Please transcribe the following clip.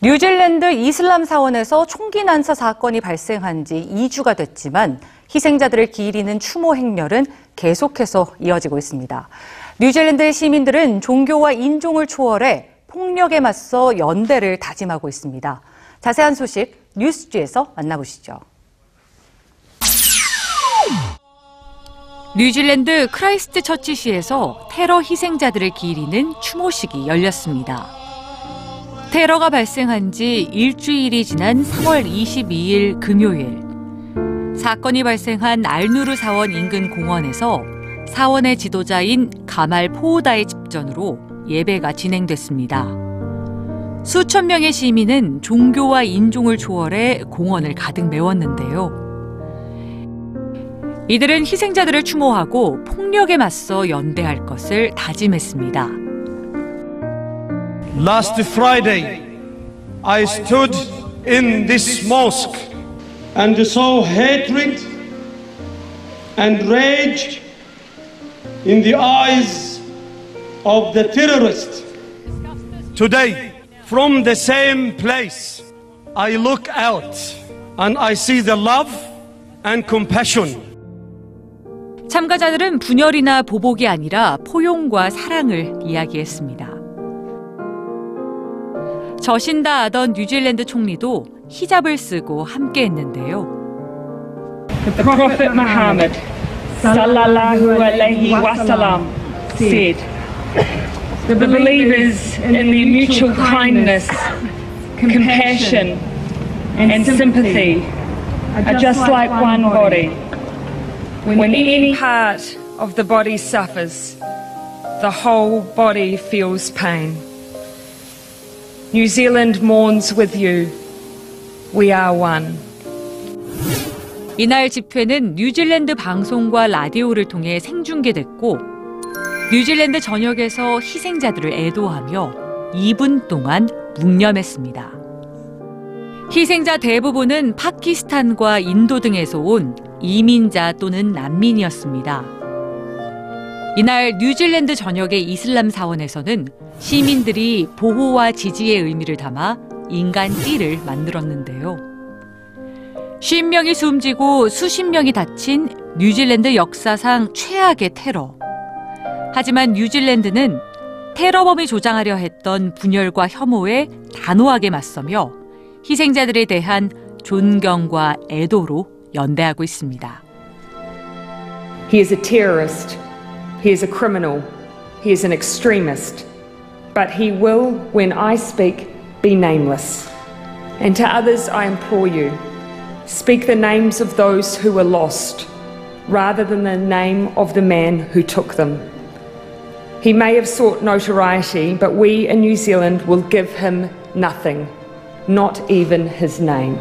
뉴질랜드 이슬람 사원에서 총기 난사 사건이 발생한 지 2주가 됐지만 희생자들을 기리는 추모 행렬은 계속해서 이어지고 있습니다. 뉴질랜드 시민들은 종교와 인종을 초월해 폭력에 맞서 연대를 다짐하고 있습니다. 자세한 소식 뉴스G에서 만나보시죠. 뉴질랜드 크라이스트 처치시에서 테러 희생자들을 기리는 추모식이 열렸습니다. 테러가 발생한 지 일주일이 지난 3월 22일 금요일. 사건이 발생한 알누르 사원 인근 공원에서 사원의 지도자인 가말 포우다의 집전으로 예배가 진행됐습니다. 수천 명의 시민은 종교와 인종을 초월해 공원을 가득 메웠는데요. 이들은 희생자들을 추모하고 폭력에 맞서 연대할 것을 다짐했습니다. Last Friday, I stood in this mosque and saw hatred and rage in the eyes of the terrorists. Today, from the same place, I look out and I see the love and compassion 참가자들은 분열이나 보복이 아니라 포용과 사랑을 이야기했습니다. 저신다 하던 뉴질랜드 총리도 히잡을 쓰고 함께 했는데요. The Prophet Muhammad sallallahu alaihi wasallam said, "The believers in their mutual kindness, compassion, and sympathy are just like one body. When any part of the body suffers, the whole body feels pain. New Zealand mourns with you. We are one." 이날 집회는 뉴질랜드 방송과 라디오를 통해 생중계됐고 뉴질랜드 전역에서 희생자들을 애도하며 2분 동안 묵념했습니다. 희생자 대부분은 파키스탄과 인도 등에서 온 이민자 또는 난민이었습니다. 이날 뉴질랜드 전역의 이슬람 사원에서는 시민들이 보호와 지지의 의미를 담아 인간 띠를 만들었는데요. 50명이 숨지고 수십 명이 다친 뉴질랜드 역사상 최악의 테러. 하지만 뉴질랜드는 테러범이 조장하려 했던 분열과 혐오에 단호하게 맞서며 희생자들에 대한 존경과 애도로 연대하고 있습니다. He is a terrorist. He is a criminal. He is an extremist. But he will, when I speak, be nameless. And to others, I implore you speak the names of those who were lost, rather than the name of the man who took them. He may have sought notoriety, but we in New Zealand will give him nothing, not even his name.